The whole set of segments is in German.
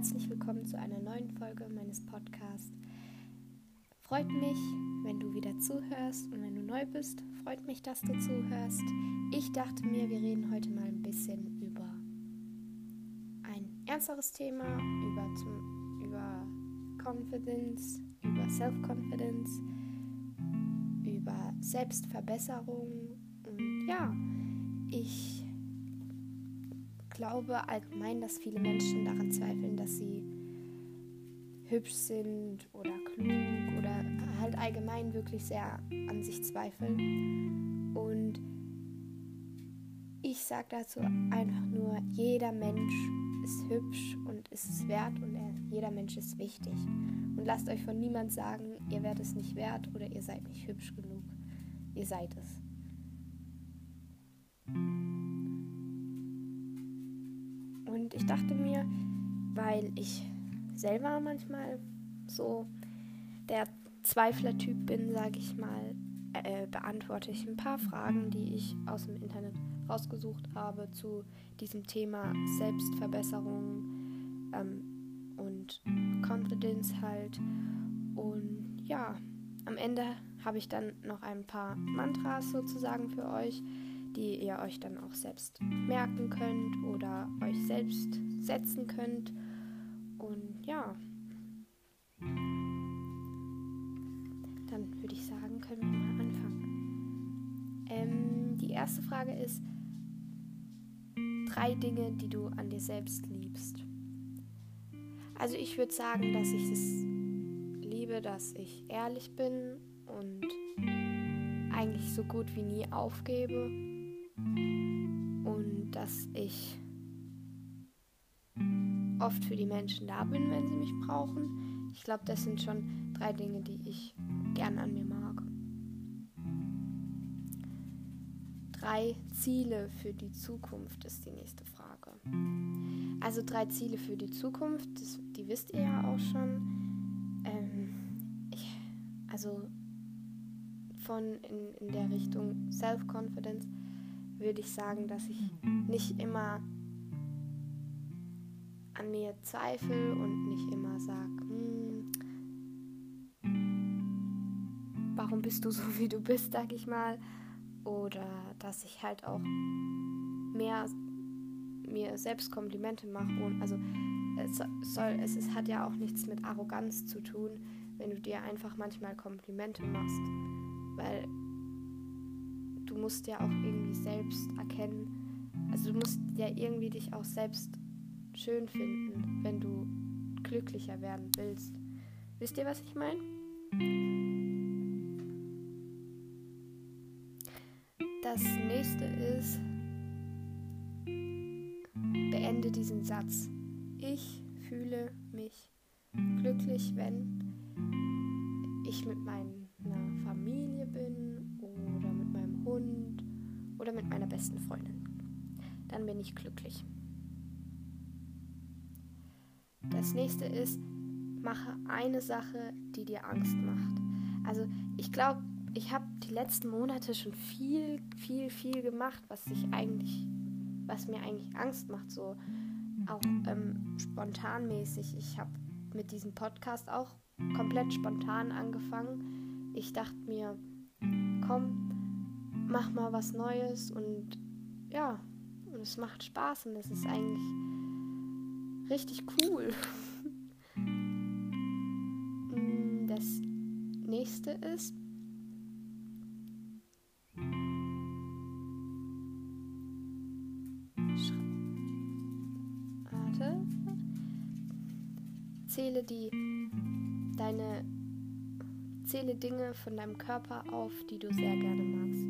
herzlich willkommen zu einer neuen Folge meines Podcasts. Freut mich, wenn du wieder zuhörst und wenn du neu bist, freut mich, dass du zuhörst. Ich dachte mir, wir reden heute mal ein bisschen über ein ernsteres Thema, über, zum, über Confidence, über Self-Confidence, über Selbstverbesserung und ja, ich glaube allgemein, dass viele Menschen daran zweifeln, dass sie hübsch sind oder klug oder halt allgemein wirklich sehr an sich zweifeln. Und ich sage dazu einfach nur, jeder Mensch ist hübsch und ist es wert und er, jeder Mensch ist wichtig. Und lasst euch von niemand sagen, ihr werdet es nicht wert oder ihr seid nicht hübsch genug. Ihr seid es. Und ich dachte mir, weil ich selber manchmal so der Zweifler-Typ bin, sage ich mal, äh, beantworte ich ein paar Fragen, die ich aus dem Internet rausgesucht habe zu diesem Thema Selbstverbesserung ähm, und Confidence halt. Und ja, am Ende habe ich dann noch ein paar Mantras sozusagen für euch, die ihr euch dann auch selbst merken könnt oder euch selbst setzen könnt. Und ja, dann würde ich sagen, können wir mal anfangen. Ähm, die erste Frage ist, drei Dinge, die du an dir selbst liebst. Also ich würde sagen, dass ich es liebe, dass ich ehrlich bin und eigentlich so gut wie nie aufgebe und dass ich oft für die Menschen da bin, wenn sie mich brauchen. Ich glaube, das sind schon drei Dinge, die ich gern an mir mag. Drei Ziele für die Zukunft ist die nächste Frage. Also drei Ziele für die Zukunft, das, die wisst ihr ja auch schon. Ähm, ich, also von in, in der Richtung Self-Confidence würde ich sagen, dass ich nicht immer an mir zweifle und nicht immer sage, hm, warum bist du so, wie du bist, sag ich mal. Oder dass ich halt auch mehr mir selbst Komplimente mache. Und also es, soll, es, es hat ja auch nichts mit Arroganz zu tun, wenn du dir einfach manchmal Komplimente machst. Weil du musst ja auch irgendwie selbst erkennen, also du musst ja irgendwie dich auch selbst schön finden, wenn du glücklicher werden willst. Wisst ihr, was ich meine? Das nächste ist, beende diesen Satz. Ich fühle mich glücklich, wenn ich mit meiner Familie bin oder mit meiner besten Freundin. Dann bin ich glücklich. Das nächste ist, mache eine Sache, die dir Angst macht. Also ich glaube, ich habe die letzten Monate schon viel, viel, viel gemacht, was ich eigentlich, was mir eigentlich Angst macht, so auch ähm, spontanmäßig. Ich habe mit diesem Podcast auch komplett spontan angefangen. Ich dachte mir, komm, mach mal was Neues und ja, und es macht Spaß und es ist eigentlich richtig cool. Mm, das nächste ist, Warte. Zähle die deine zähle Dinge von deinem Körper auf, die du sehr gerne magst.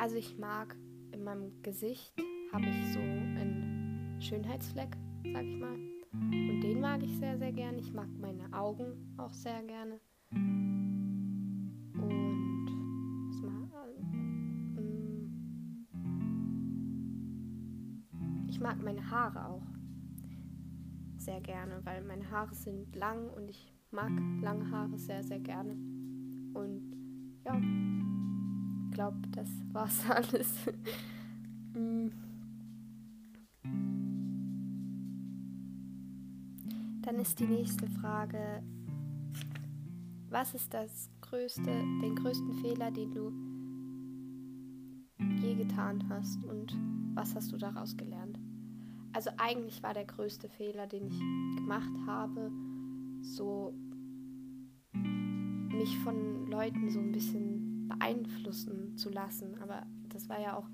Also ich mag in meinem Gesicht habe ich so einen Schönheitsfleck sag ich mal. Und den mag ich sehr, sehr gerne. Ich mag meine Augen auch sehr gerne. Und was mag, ähm, ich mag meine Haare auch sehr gerne, weil meine Haare sind lang und ich mag lange Haare sehr, sehr gerne. Und ja, ich glaube, das war's alles. Mm. Dann ist die nächste Frage, was ist das größte, den größten Fehler, den du je getan hast und was hast du daraus gelernt? Also eigentlich war der größte Fehler, den ich gemacht habe, so mich von Leuten so ein bisschen beeinflussen zu lassen. Aber das war ja auch,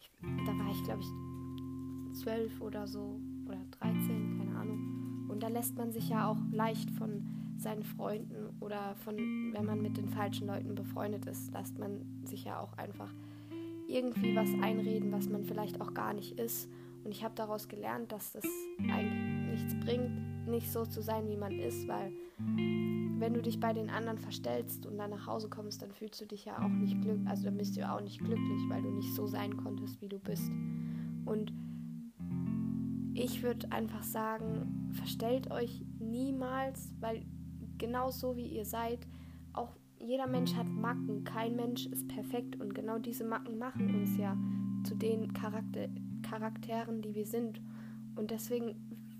ich, da war ich glaube ich zwölf oder so oder 13, keine Ahnung. Und da lässt man sich ja auch leicht von seinen Freunden oder von, wenn man mit den falschen Leuten befreundet ist, lässt man sich ja auch einfach irgendwie was einreden, was man vielleicht auch gar nicht ist. Und ich habe daraus gelernt, dass das eigentlich nichts bringt, nicht so zu sein, wie man ist, weil wenn du dich bei den anderen verstellst und dann nach Hause kommst, dann fühlst du dich ja auch nicht glücklich, also dann bist du auch nicht glücklich, weil du nicht so sein konntest, wie du bist. Und ich würde einfach sagen, verstellt euch niemals, weil genau so wie ihr seid, auch jeder Mensch hat Macken, kein Mensch ist perfekt und genau diese Macken machen uns ja zu den Charakter Charakteren, die wir sind. Und deswegen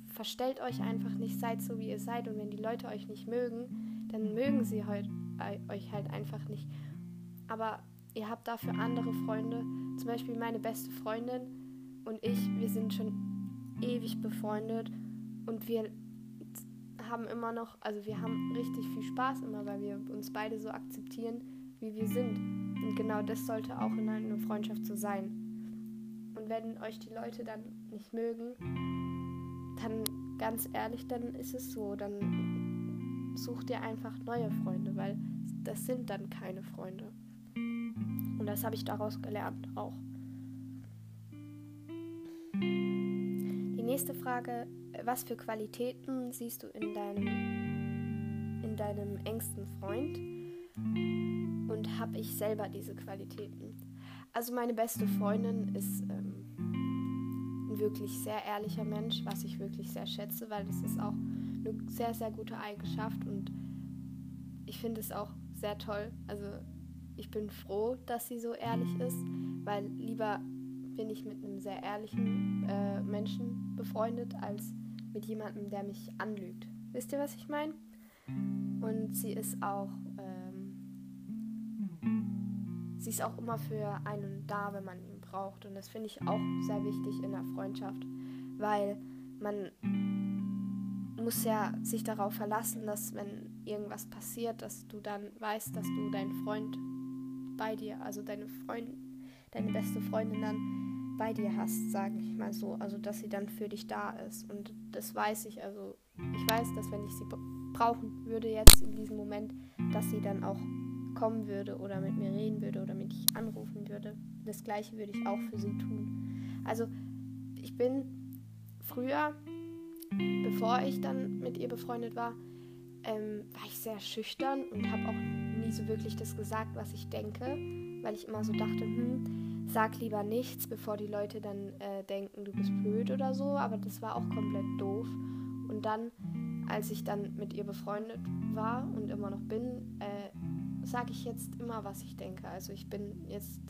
verstellt euch einfach nicht, seid so wie ihr seid und wenn die Leute euch nicht mögen, dann mögen sie halt, äh, euch halt einfach nicht. Aber ihr habt dafür andere Freunde, zum Beispiel meine beste Freundin und ich, wir sind schon ewig befreundet und wir haben immer noch, also wir haben richtig viel Spaß immer, weil wir uns beide so akzeptieren, wie wir sind. Und genau das sollte auch in einer Freundschaft so sein. Und wenn euch die Leute dann nicht mögen, dann ganz ehrlich, dann ist es so, dann sucht ihr einfach neue Freunde, weil das sind dann keine Freunde. Und das habe ich daraus gelernt auch. Die nächste Frage was für Qualitäten siehst du in deinem, in deinem engsten Freund? Und habe ich selber diese Qualitäten? Also meine beste Freundin ist ähm, ein wirklich sehr ehrlicher Mensch, was ich wirklich sehr schätze, weil das ist auch eine sehr, sehr gute Eigenschaft und ich finde es auch sehr toll. Also ich bin froh, dass sie so ehrlich ist, weil lieber bin ich mit einem sehr ehrlichen äh, Menschen befreundet, als mit jemandem, der mich anlügt. Wisst ihr, was ich meine? Und sie ist auch, ähm, sie ist auch immer für einen da, wenn man ihn braucht. Und das finde ich auch sehr wichtig in der Freundschaft, weil man muss ja sich darauf verlassen, dass wenn irgendwas passiert, dass du dann weißt, dass du deinen Freund bei dir, also deine Freund, deine beste Freundin dann bei dir hast, sage ich mal so. Also, dass sie dann für dich da ist. Und das weiß ich. Also, ich weiß, dass wenn ich sie brauchen würde jetzt in diesem Moment, dass sie dann auch kommen würde oder mit mir reden würde oder mich anrufen würde. Das gleiche würde ich auch für sie tun. Also, ich bin früher, bevor ich dann mit ihr befreundet war, ähm, war ich sehr schüchtern und habe auch nie so wirklich das gesagt, was ich denke, weil ich immer so dachte, hm, sag lieber nichts, bevor die Leute dann äh, denken, du bist blöd oder so. Aber das war auch komplett doof. Und dann, als ich dann mit ihr befreundet war und immer noch bin, äh, sage ich jetzt immer, was ich denke. Also ich bin jetzt,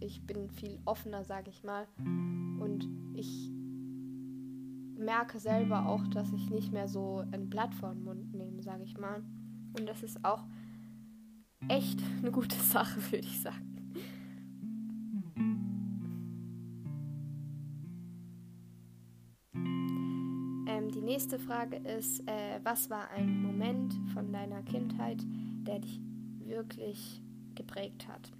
ich bin viel offener, sage ich mal. Und ich merke selber auch, dass ich nicht mehr so ein Blatt vor den Mund nehme, sage ich mal. Und das ist auch echt eine gute Sache, würde ich sagen. nächste Frage ist, äh, was war ein Moment von deiner Kindheit, der dich wirklich geprägt hat?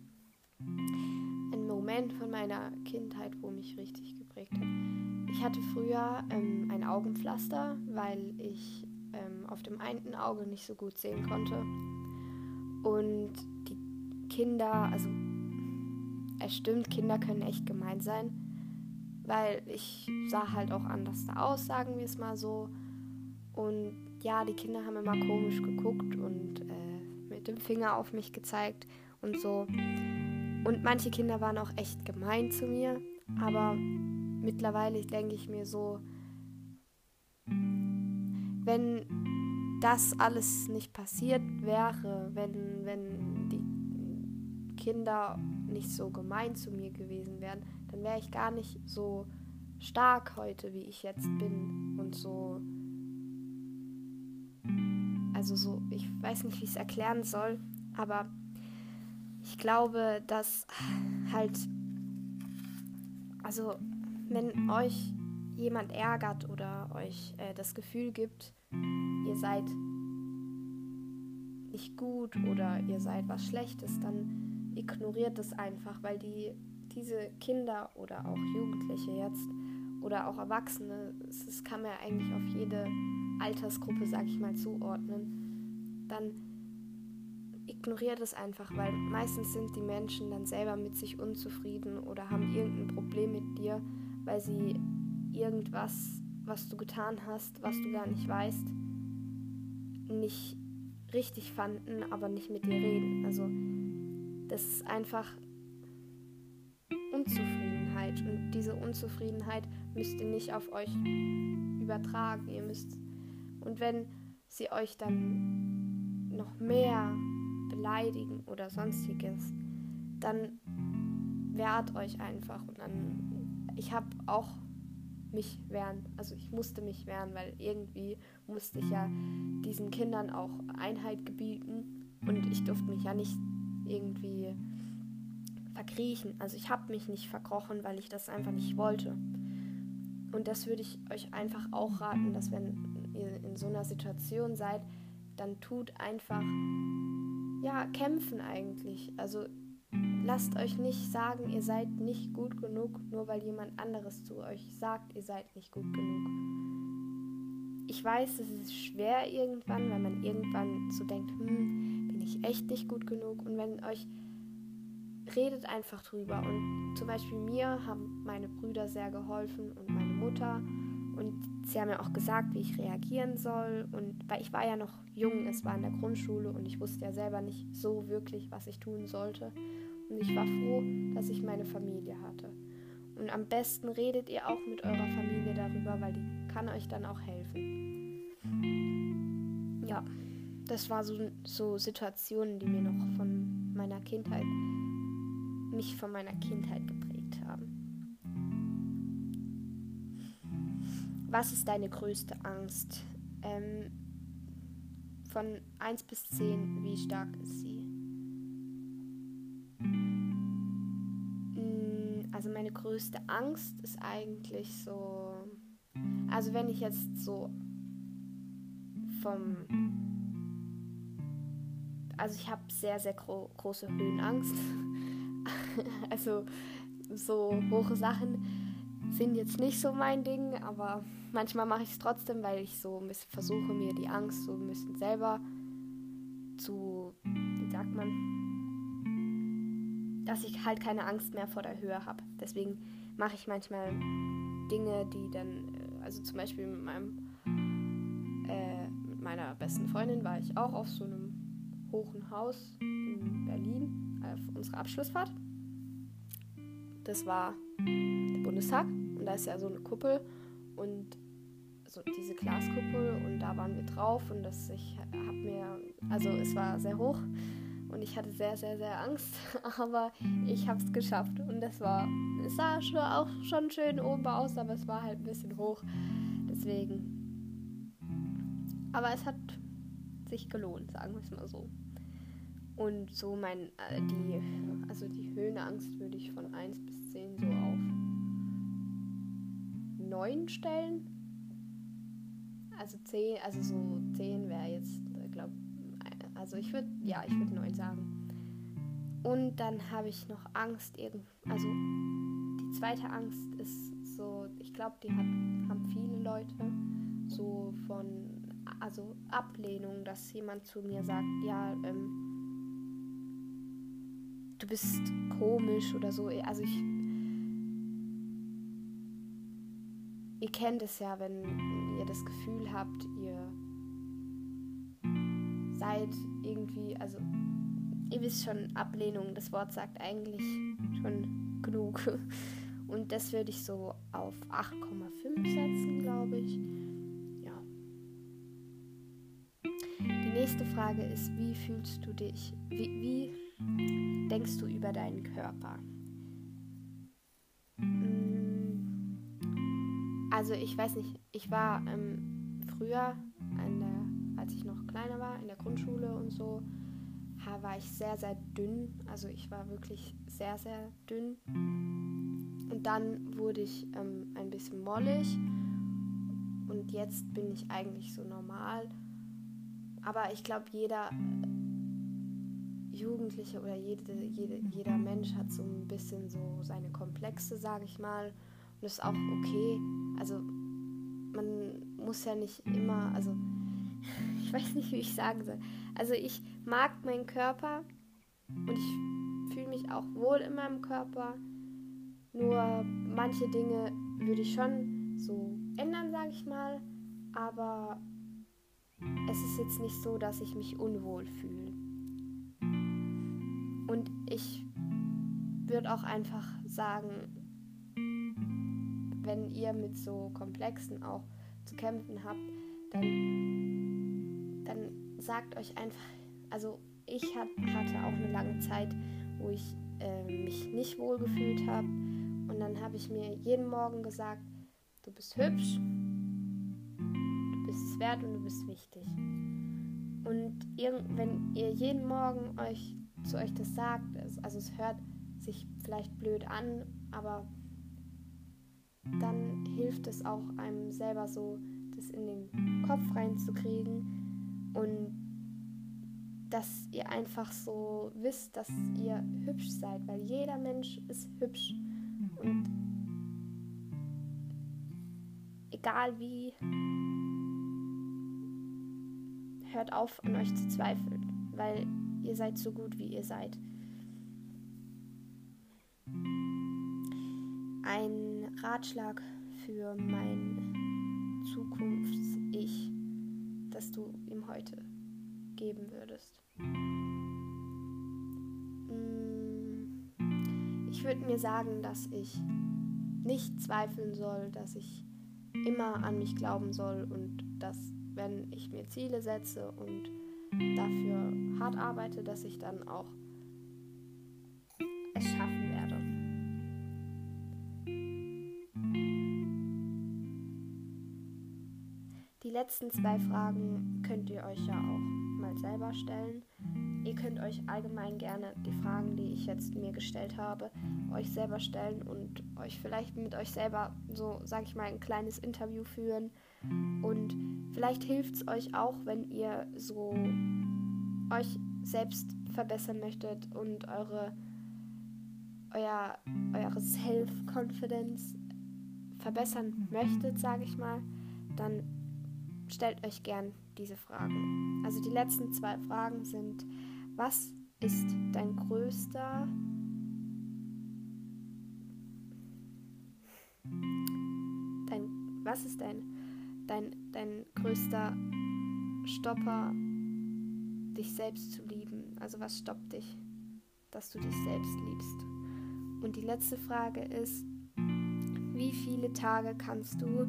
Ein Moment von meiner Kindheit, wo mich richtig geprägt hat. Ich hatte früher ähm, ein Augenpflaster, weil ich ähm, auf dem einen Auge nicht so gut sehen konnte. Und die Kinder, also es stimmt, Kinder können echt gemein sein weil ich sah halt auch anders da aus, sagen wir es mal so. Und ja, die Kinder haben immer komisch geguckt und äh, mit dem Finger auf mich gezeigt und so. Und manche Kinder waren auch echt gemein zu mir, aber mittlerweile denke ich mir so, wenn das alles nicht passiert wäre, wenn, wenn die Kinder nicht so gemein zu mir gewesen wären, dann wäre ich gar nicht so stark heute, wie ich jetzt bin und so. Also so, ich weiß nicht, wie ich es erklären soll, aber ich glaube, dass halt, also wenn euch jemand ärgert oder euch äh, das Gefühl gibt, ihr seid nicht gut oder ihr seid was Schlechtes, dann ignoriert es einfach, weil die diese Kinder oder auch Jugendliche jetzt oder auch Erwachsene, das kann man ja eigentlich auf jede Altersgruppe, sag ich mal, zuordnen, dann ignoriert es einfach, weil meistens sind die Menschen dann selber mit sich unzufrieden oder haben irgendein Problem mit dir, weil sie irgendwas, was du getan hast, was du gar nicht weißt, nicht richtig fanden, aber nicht mit dir reden. Also das ist einfach Unzufriedenheit und diese Unzufriedenheit müsst ihr nicht auf euch übertragen. Ihr müsst und wenn sie euch dann noch mehr beleidigen oder sonstiges, dann wehrt euch einfach und dann ich habe auch mich wehren. Also ich musste mich wehren, weil irgendwie musste ich ja diesen Kindern auch Einheit gebieten und ich durfte mich ja nicht irgendwie verkriechen. Also ich habe mich nicht verkrochen, weil ich das einfach nicht wollte. Und das würde ich euch einfach auch raten, dass wenn ihr in so einer Situation seid, dann tut einfach, ja, kämpfen eigentlich. Also Lasst euch nicht sagen, ihr seid nicht gut genug, nur weil jemand anderes zu euch sagt, ihr seid nicht gut genug. Ich weiß, es ist schwer irgendwann, weil man irgendwann so denkt, hm, bin ich echt nicht gut genug? Und wenn euch redet einfach drüber. Und zum Beispiel mir haben meine Brüder sehr geholfen und meine Mutter. Und sie haben mir auch gesagt, wie ich reagieren soll. Und weil ich war ja noch jung, es war in der Grundschule und ich wusste ja selber nicht so wirklich, was ich tun sollte. Und ich war froh, dass ich meine Familie hatte. Und am besten redet ihr auch mit eurer Familie darüber, weil die kann euch dann auch helfen. Ja, das war so, so Situationen, die mir noch von meiner Kindheit, mich von meiner Kindheit geprägt haben. Was ist deine größte Angst? Ähm, von 1 bis 10, wie stark ist sie? Meine größte Angst ist eigentlich so, also wenn ich jetzt so vom, also ich habe sehr, sehr gro große Höhenangst. also so hohe Sachen sind jetzt nicht so mein Ding, aber manchmal mache ich es trotzdem, weil ich so ein bisschen versuche, mir die Angst so ein bisschen selber zu, wie sagt man, dass ich halt keine Angst mehr vor der Höhe habe. Deswegen mache ich manchmal Dinge, die dann, äh, also zum Beispiel mit meinem, äh, mit meiner besten Freundin war ich auch auf so einem hohen Haus in Berlin auf unserer Abschlussfahrt. Das war der Bundestag und da ist ja so eine Kuppel und so diese Glaskuppel und da waren wir drauf und das ich habe mir also es war sehr hoch und ich hatte sehr, sehr, sehr Angst, aber ich habe es geschafft und das war, es sah schon, auch schon schön oben aus, aber es war halt ein bisschen hoch, deswegen. Aber es hat sich gelohnt, sagen wir es mal so. Und so mein, äh, die, also die Höhenangst würde ich von 1 bis 10 so auf 9 stellen. Also 10, also so 10 wäre jetzt also ich würde, ja, ich würde 9 sagen. Und dann habe ich noch Angst, also die zweite Angst ist so, ich glaube, die hat, haben viele Leute so von, also Ablehnung, dass jemand zu mir sagt, ja, ähm, du bist komisch oder so. Also ich, ihr kennt es ja, wenn ihr das Gefühl habt, ihr seid irgendwie, also ihr wisst schon, Ablehnung, das Wort sagt eigentlich schon genug. Und das würde ich so auf 8,5 setzen, glaube ich. Ja. Die nächste Frage ist, wie fühlst du dich? Wie, wie denkst du über deinen Körper? Mm, also ich weiß nicht, ich war ähm, früher, noch kleiner war, in der Grundschule und so, war ich sehr, sehr dünn. Also ich war wirklich sehr, sehr dünn. Und dann wurde ich ähm, ein bisschen mollig. Und jetzt bin ich eigentlich so normal. Aber ich glaube, jeder Jugendliche oder jede, jede, jeder Mensch hat so ein bisschen so seine Komplexe, sage ich mal. Und das ist auch okay. Also man muss ja nicht immer, also ich weiß nicht, wie ich sagen soll. Also ich mag meinen Körper und ich fühle mich auch wohl in meinem Körper. Nur manche Dinge würde ich schon so ändern, sage ich mal. Aber es ist jetzt nicht so, dass ich mich unwohl fühle. Und ich würde auch einfach sagen, wenn ihr mit so Komplexen auch zu kämpfen habt, dann, sagt euch einfach, also ich hab, hatte auch eine lange Zeit, wo ich äh, mich nicht wohl gefühlt habe. Und dann habe ich mir jeden Morgen gesagt, du bist hübsch, du bist es wert und du bist wichtig. Und wenn ihr jeden Morgen euch zu euch das sagt, also es hört sich vielleicht blöd an, aber dann hilft es auch einem selber so, das in den Kopf reinzukriegen und dass ihr einfach so wisst, dass ihr hübsch seid, weil jeder Mensch ist hübsch und egal wie, hört auf an euch zu zweifeln, weil ihr seid so gut, wie ihr seid. Ein Ratschlag für mein Zukunfts-Ich, das du ihm heute geben würdest? Mm, ich würde mir sagen, dass ich nicht zweifeln soll, dass ich immer an mich glauben soll und dass, wenn ich mir Ziele setze und dafür hart arbeite, dass ich dann auch letzten zwei Fragen könnt ihr euch ja auch mal selber stellen. Ihr könnt euch allgemein gerne die Fragen, die ich jetzt mir gestellt habe, euch selber stellen und euch vielleicht mit euch selber so, sag ich mal, ein kleines Interview führen. Und vielleicht hilft es euch auch, wenn ihr so euch selbst verbessern möchtet und eure euer, eure Self-Confidence verbessern möchtet, sage ich mal, dann stellt euch gern diese Fragen. Also die letzten zwei Fragen sind, was ist dein größter dein was ist dein dein dein größter Stopper dich selbst zu lieben? Also was stoppt dich, dass du dich selbst liebst? Und die letzte Frage ist, wie viele Tage kannst du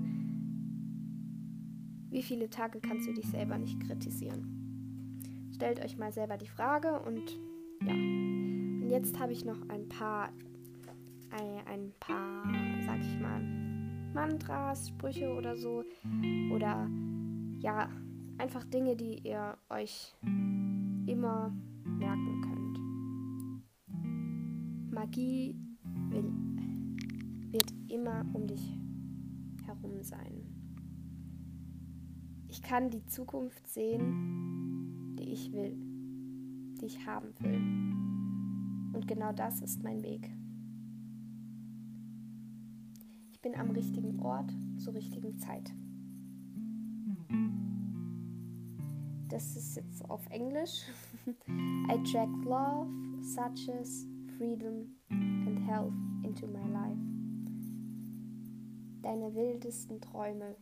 wie viele Tage kannst du dich selber nicht kritisieren? Stellt euch mal selber die Frage und ja. Und jetzt habe ich noch ein paar, ein, paar, sag ich mal, Mantras, Sprüche oder so. Oder ja, einfach Dinge, die ihr euch immer merken könnt. Magie will, wird immer um dich herum sein. Ich kann die Zukunft sehen, die ich will, die ich haben will. Und genau das ist mein Weg. Ich bin am richtigen Ort zur richtigen Zeit. Das ist jetzt auf Englisch. I attract love, success, freedom and health into my life. Deine wildesten Träume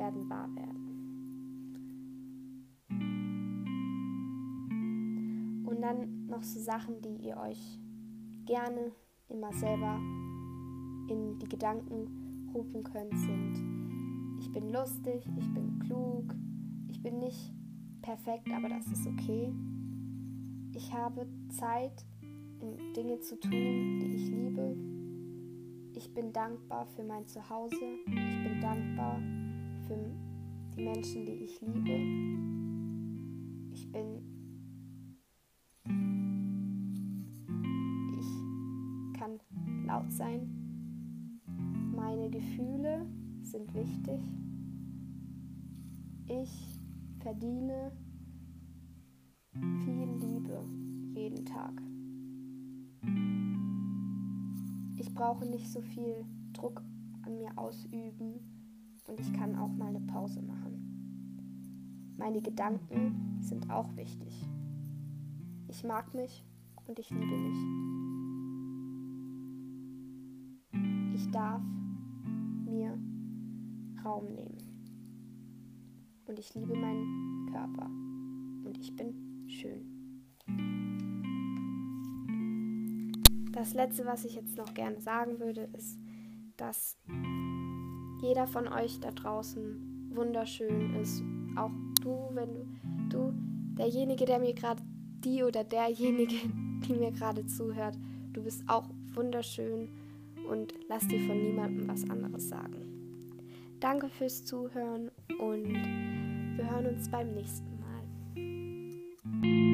werden wahr werden. Und dann noch so Sachen, die ihr euch gerne immer selber in die Gedanken rufen könnt, sind, ich bin lustig, ich bin klug, ich bin nicht perfekt, aber das ist okay. Ich habe Zeit, Dinge zu tun, die ich liebe. Ich bin dankbar für mein Zuhause. Ich bin dankbar für die Menschen, die ich liebe. Ich bin. Ich kann laut sein. Meine Gefühle sind wichtig. Ich verdiene viel Liebe jeden Tag. Ich brauche nicht so viel Druck an mir ausüben und ich kann auch mal eine Pause machen. Meine Gedanken sind auch wichtig. Ich mag mich und ich liebe mich. Ich darf mir Raum nehmen. Und ich liebe meinen Körper. Und ich bin schön. Das Letzte, was ich jetzt noch gerne sagen würde, ist, dass jeder von euch da draußen wunderschön ist. Auch du, wenn du, du, derjenige, der mir gerade, die oder derjenige, die mir gerade zuhört, du bist auch wunderschön und lass dir von niemandem was anderes sagen. Danke fürs Zuhören und wir hören uns beim nächsten Mal.